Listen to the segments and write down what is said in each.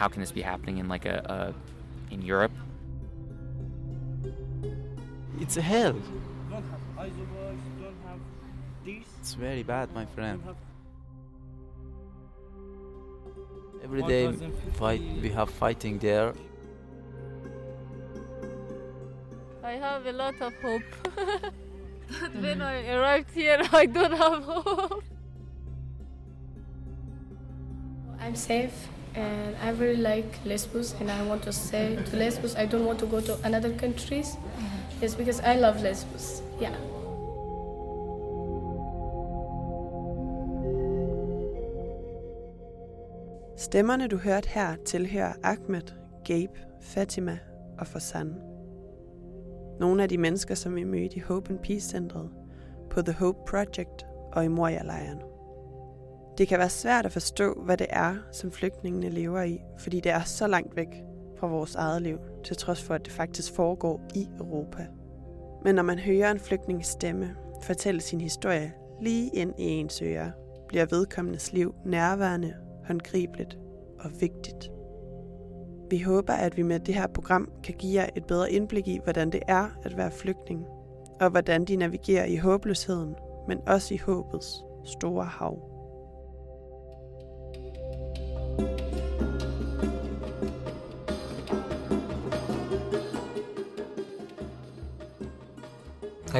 how can this be happening in like a, a in Europe? It's a hell. don't have isobars, don't have this. It's very bad, my friend. Every day fight we have fighting there. I have a lot of hope. but when mm-hmm. I arrived here, I don't have hope. I'm safe and I really like Lesbos and I want to stay to Lesbos. I don't want to go to another countries. Yes, because I love Lesbos. Yeah. Stemmerne, du hørte her, tilhører Ahmed, Gabe, Fatima og Fasan. Nogle af de mennesker, som vi mødte i Hope and Peace Centret, på The Hope Project og i Moria-lejren. Det kan være svært at forstå, hvad det er, som flygtningene lever i, fordi det er så langt væk fra vores eget liv, til trods for, at det faktisk foregår i Europa. Men når man hører en flygtnings stemme fortælle sin historie lige ind i ens ører, bliver vedkommendes liv nærværende, håndgribeligt og vigtigt. Vi håber, at vi med det her program kan give jer et bedre indblik i, hvordan det er at være flygtning, og hvordan de navigerer i håbløsheden, men også i håbets store hav.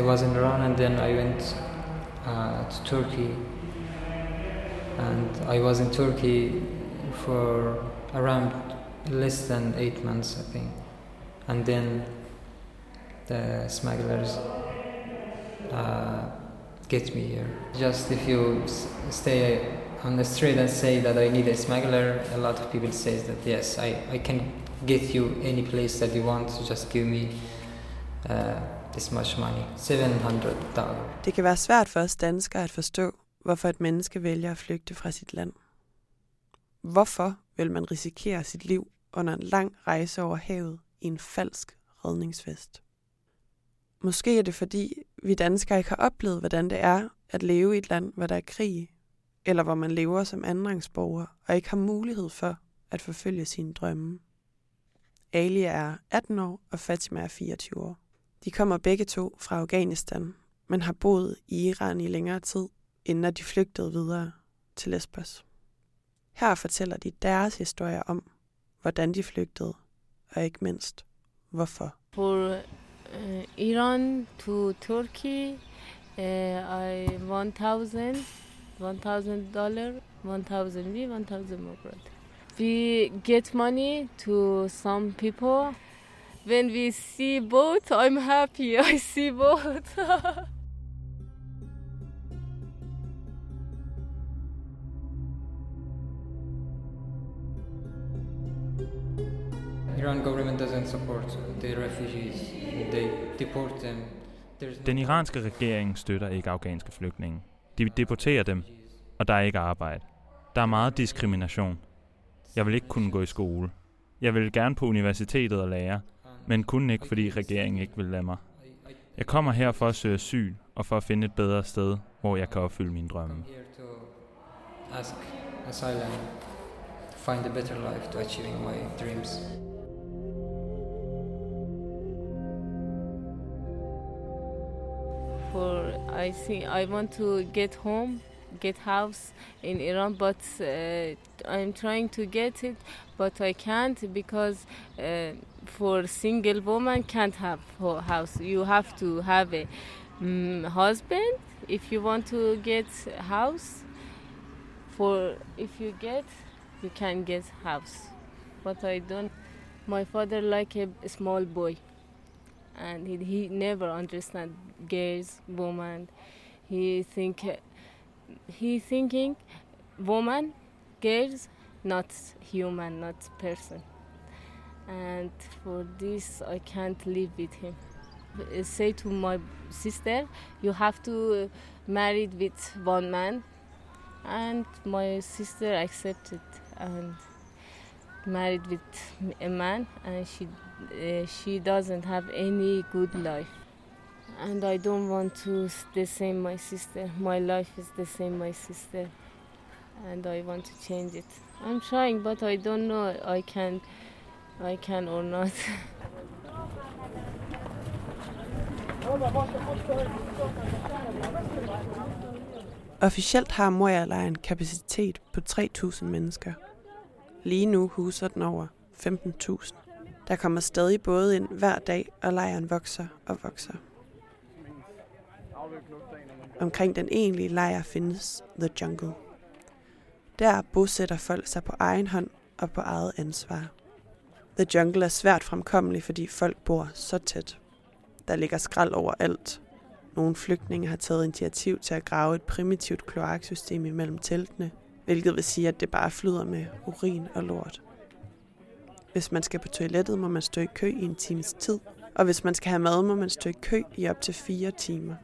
I was in Iran and then I went uh, to Turkey. And I was in Turkey for around less than eight months, I think. And then the smugglers uh, get me here. Just if you stay on the street and say that I need a smuggler, a lot of people say that yes, I, I can get you any place that you want. So just give me uh, this much money, seven hundred dollars. Det kan være svært for os danskere at forstå, hvorfor et menneske vælger at flygte fra sit land. Hvorfor vil man risikere sit liv under en lang rejse over havet i en falsk redningsvest? Måske er det fordi, vi danskere ikke har oplevet, hvordan det er at leve i et land, hvor der er krig, eller hvor man lever som andenrangsborger og ikke har mulighed for at forfølge sine drømme. Ali er 18 år, og Fatima er 24 år. De kommer begge to fra Afghanistan, men har boet i Iran i længere tid, inden at de flygtede videre til Lesbos. Her fortæller de deres historier om, hvordan de flygtede, og ikke mindst, hvorfor. For uh, Iran to Turkey, uh, I 1,000, 1,000 dollar, 1,000 we, 1,000 more bread. We get money to some people. When we see boat, I'm happy. I see boat. Iran government doesn't support the refugees. They deport them. Den iranske regering støtter ikke afghanske flygtninge. De deporterer dem, og der er ikke arbejde. Der er meget diskrimination. Jeg vil ikke kunne gå i skole. Jeg vil gerne på universitetet og lære, men kun ikke, fordi regeringen ikke vil lade mig. Jeg kommer her for at søge asyl og for at finde et bedre sted, hvor jeg kan opfylde mine drømme. ask asylum, find a better life, to achieving my dreams. for I think I want to get home, get house in Iran, but uh, I'm trying to get it, but I can't because uh, for single woman can't have house. You have to have a mm, husband if you want to get house. For if you get, you can get house, but I don't. My father like a small boy and he, he never understand girls woman he think he thinking woman girls not human not person and for this i can't live with him. Uh, say to my sister you have to uh, marry with one man. And my sister accepted and married with a man and she uh, she doesn't have any good life. And i don't want to the same my sister. My life is the same my sister. And i want to change it. I'm trying, but I don't know. I can, I can or not. Officielt har Moria-lejren kapacitet på 3.000 mennesker. Lige nu huser den over 15.000. Der kommer stadig både ind hver dag, og lejren vokser og vokser. Omkring den egentlige lejr findes The Jungle. Der bosætter folk sig på egen hånd og på eget ansvar. The Jungle er svært fremkommelig, fordi folk bor så tæt. Der ligger skrald overalt. Nogle flygtninge har taget initiativ til at grave et primitivt kloaksystem imellem teltene, hvilket vil sige, at det bare flyder med urin og lort. Hvis man skal på toilettet, må man stå i kø i en times tid, og hvis man skal have mad, må man stå i kø i op til fire timer.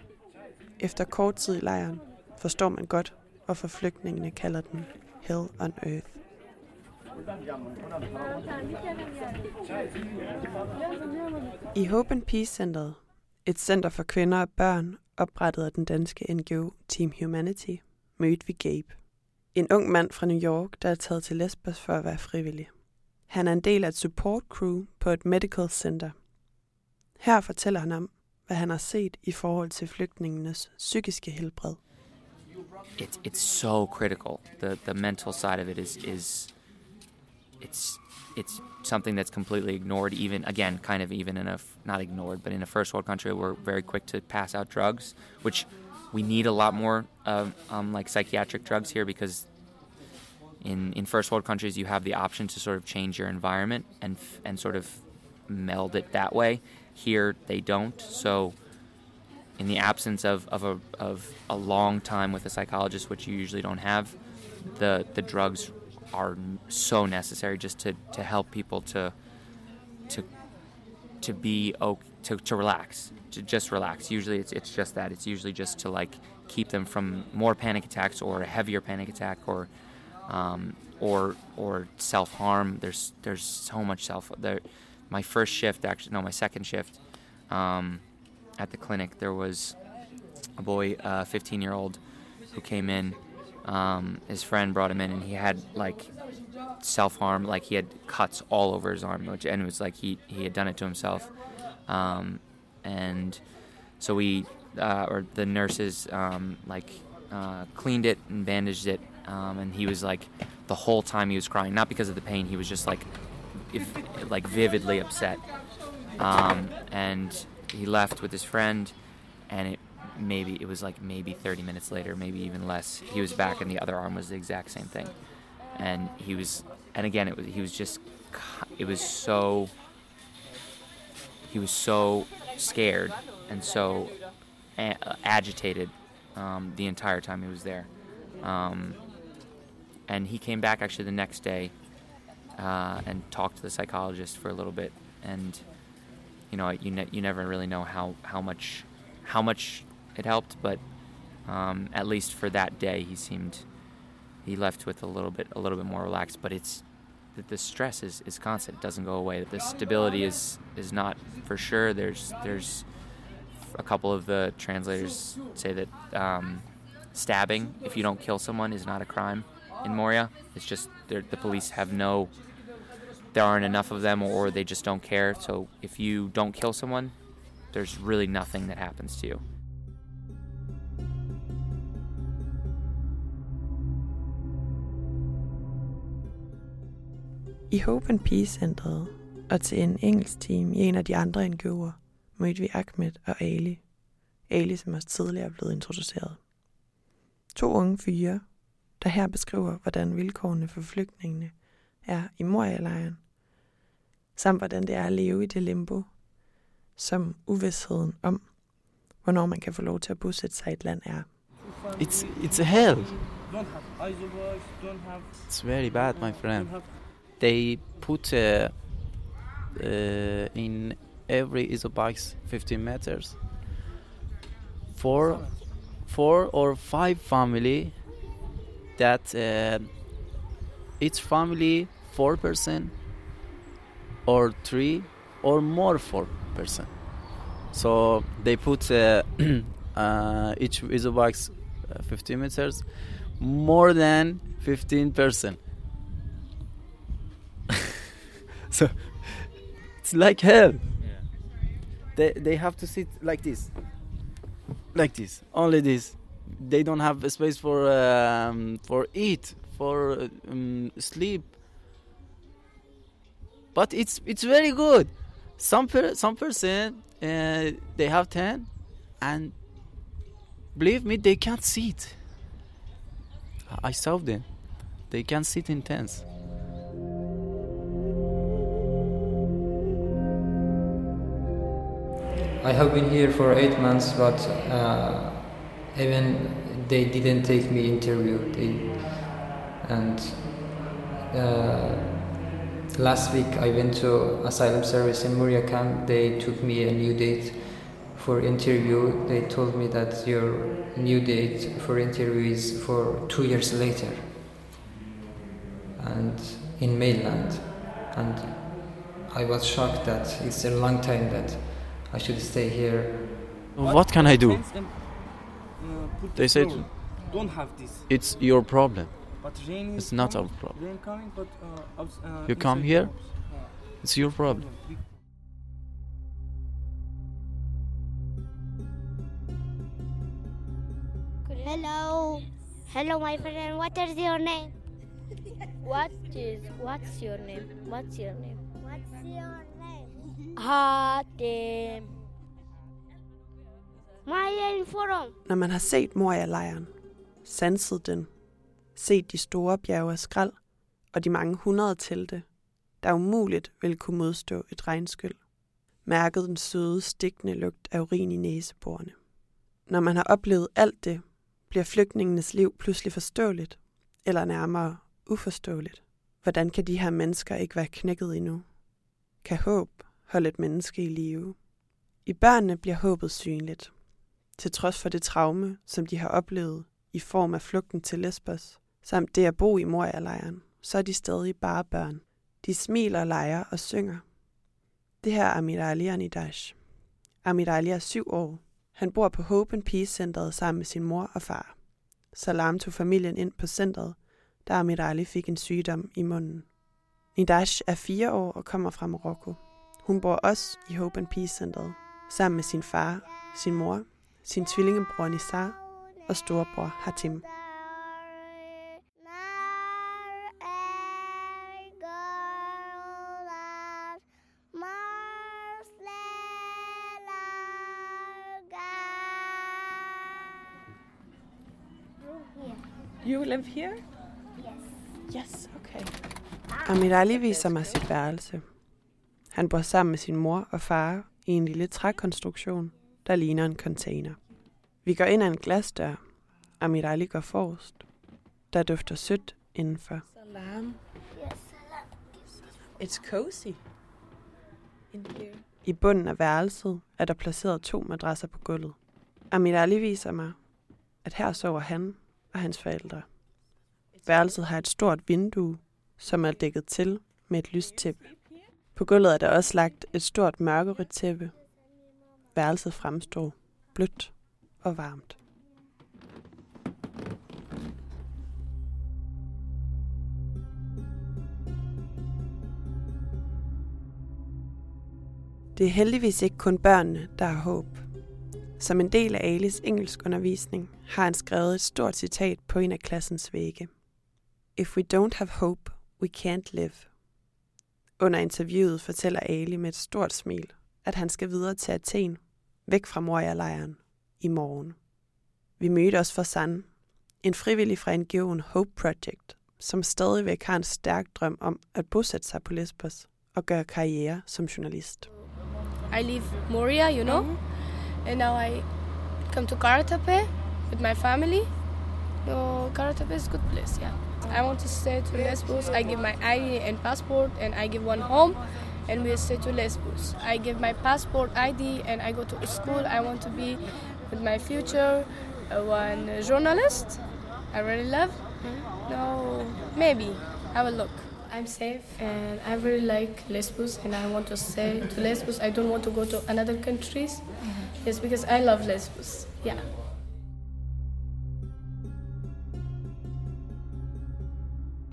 Efter kort tid i lejren forstår man godt, hvorfor flygtningene kalder den Hell on Earth. I Hope and Peace Centeret, et center for kvinder og børn, oprettet af den danske NGO Team Humanity, mødte vi Gabe. En ung mand fra New York, der er taget til Lesbos for at være frivillig. Han er en del af et support crew på et medical center. Her fortæller han om, hvad han har set i forhold til flygtningenes psykiske helbred. It's it's so critical. The the mental side of it is is it's it's something that's completely ignored. Even again, kind of even in a not ignored, but in a first world country, we're very quick to pass out drugs, which we need a lot more of, um, like psychiatric drugs here because in in first world countries you have the option to sort of change your environment and and sort of meld it that way. Here they don't. So in the absence of, of a of a long time with a psychologist, which you usually don't have, the the drugs are so necessary just to, to help people to to to be okay, to, to relax to just relax. Usually it's, it's just that. It's usually just to like keep them from more panic attacks or a heavier panic attack or um, or or self harm there's there's so much self there my first shift actually no my second shift um, at the clinic there was a boy uh, 15 year old who came in um, his friend brought him in and he had like self harm, like he had cuts all over his arm, which and it was like he he had done it to himself, um, and so we uh, or the nurses um, like uh, cleaned it and bandaged it, um, and he was like the whole time he was crying, not because of the pain, he was just like if like vividly upset, um, and he left with his friend, and it maybe it was like maybe 30 minutes later, maybe even less. He was back, and the other arm was the exact same thing, and he was, and again, it was he was just, it was so. He was so scared and so a- agitated um, the entire time he was there, um, and he came back actually the next day uh, and talked to the psychologist for a little bit, and you know you ne- you never really know how how much how much it helped, but um, at least for that day, he seemed he left with a little bit a little bit more relaxed. But it's the, the stress is, is constant; it doesn't go away. The stability is is not for sure. There's there's a couple of the translators say that um, stabbing, if you don't kill someone, is not a crime in Moria. It's just the police have no. There aren't enough of them, or they just don't care. So if you don't kill someone, there's really nothing that happens to you. I Hope and Peace Centeret og til en engelsk team i en af de andre NGO'er mødte vi Ahmed og Ali. Ali, som også tidligere er blevet introduceret. To unge fyre, der her beskriver, hvordan vilkårene for flygtningene er i Moria-lejren, samt hvordan det er at leve i det limbo, som uvidsheden om, hvornår man kan få lov til at bosætte sig i et land er. It's it's a hell. Don't have isobox, don't have It's very bad, my friend. They put uh, uh, in every isobox 15 meters. Four, four or five family. That uh, each family four person, or three, or more four person. So they put uh, uh, each isobox uh, 15 meters, more than 15 person so it's like hell. They they have to sit like this, like this, only this. They don't have a space for um, for eat, for um, sleep. But it's it's very good. Some per, some person uh, they have ten, and believe me, they can't sit. I saw them. They can't sit in tents. I have been here for eight months, but uh, even they didn't take me interview. They, and uh, last week I went to asylum service in Muria camp. They took me a new date for interview. They told me that your new date for interview is for two years later, and in mainland. And I was shocked that it's a long time that I should stay here. What can I do? And, uh, They said- floor. don't have this. It's your problem. But rain It's not coming, our problem. Rain coming, but uh, outs- uh, You come here? house. It's your problem. Hello. Hello, my friend. What is your name? What is what's your name? What's your name? What's your har Hatem. Når man har set Moria-lejren, sanset den, set de store bjerge af skrald og de mange hundrede telte, der umuligt ville kunne modstå et regnskyld, mærket den søde, stikkende lugt af urin i næseborene. Når man har oplevet alt det, bliver flygtningenes liv pludselig forståeligt, eller nærmere uforståeligt. Hvordan kan de her mennesker ikke være knækket endnu? Kan håb holde et menneske i live? I børnene bliver håbet synligt, til trods for det traume, som de har oplevet i form af flugten til Lesbos, samt det at bo i Moria-lejren, så er de stadig bare børn. De smiler, leger og synger. Det her er Amir Ali Anidash. Amir Ali er syv år. Han bor på Hope and Peace Centeret sammen med sin mor og far. Salam tog familien ind på centret, da Amir Ali fik en sygdom i munden. Nidash er fire år og kommer fra Marokko. Hun bor også i Hope and Peace Centeret, sammen med sin far, sin mor, sin tvillingebror Nisar og storebror Hatim. You live here? Yes. Yes, okay. Amir Ali viser mig sit værelse. Han bor sammen med sin mor og far i en lille trækonstruktion, der ligner en container. Vi går ind ad en glasdør. Amir Ali går forrest. Der dufter sødt indenfor. Salam. It's cozy. In here. I bunden af værelset er der placeret to madrasser på gulvet. Amir Ali viser mig, at her sover han og hans forældre. Værelset har et stort vindue, som er dækket til med et lystæppe. På gulvet er der også lagt et stort mørkerødt tæppe. Værelset fremstår blødt og varmt. Det er heldigvis ikke kun børnene, der har håb. Som en del af Alis engelskundervisning har han skrevet et stort citat på en af klassens vægge. If we don't have hope, we can't live. Under interviewet fortæller Ali med et stort smil, at han skal videre til Athen, væk fra Moria-lejren, i morgen. Vi mødte os for San, en frivillig fra NGO'en Hope Project, som stadigvæk har en stærk drøm om at bosætte sig på Lesbos og gøre karriere som journalist. I leave Moria, you know, and now I come to Karatape with my family. No, Karatape is a good place, yeah. I want to stay to Lesbos. I give my ID and passport, and I give one home, and we stay to Lesbos. I give my passport, ID, and I go to school. I want to be with my future uh, one journalist. I really love. No, maybe I will look. I'm safe and I really like Lesbos and I want to stay to Lesbos. I don't want to go to another countries. Yes, because I love Lesbos. Yeah.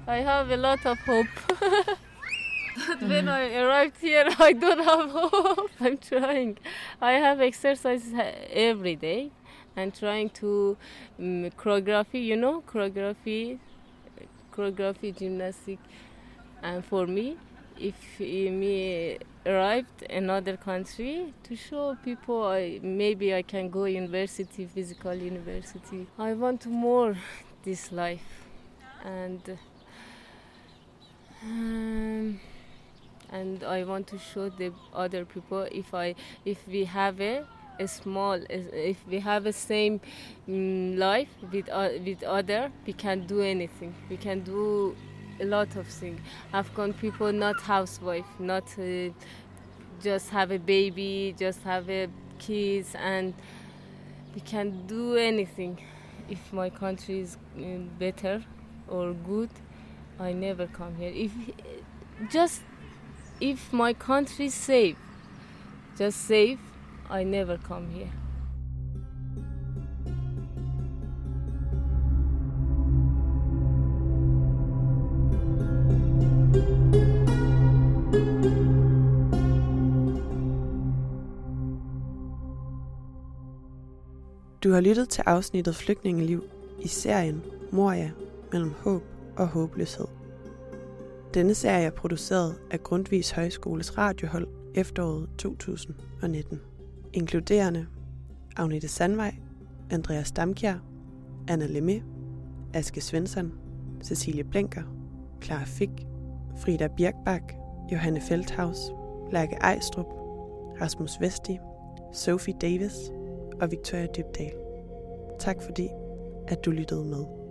I have a lot of hope. But when I arrived here, I don't have hope. I'm trying. I have exercises uh, every day and trying to um, choreography, you know, choreography, choreography, gymnastic. And for me, if uh, me arrived another country to show people I, maybe I can go university, physical university. I want more this life and um, and I want to show the other people if I if we have a, a small if we have a same um, life with uh, with other we can do anything. We can do a lot of things Afghan people not housewife not uh, just have a baby just have a kids and we can do anything. If my country is uh, better or good I never come here. If just if my country safe, just safe, I never come here. Du har lyttet til afsnittet Flygtningeliv i serien Moria mellem håb og håbløshed. Denne serie er produceret af Grundvis Højskoles radiohold efteråret 2019. Inkluderende Agnete Sandvej, Andreas Damkjær, Anna Lemme, Aske Svensson, Cecilie Blinker, Clara Fick, Frida Birkbak, Johanne Feldhaus, Lærke Ejstrup, Rasmus Vesti, Sophie Davis og Victoria Dybdal. Tak fordi, at du lyttede med.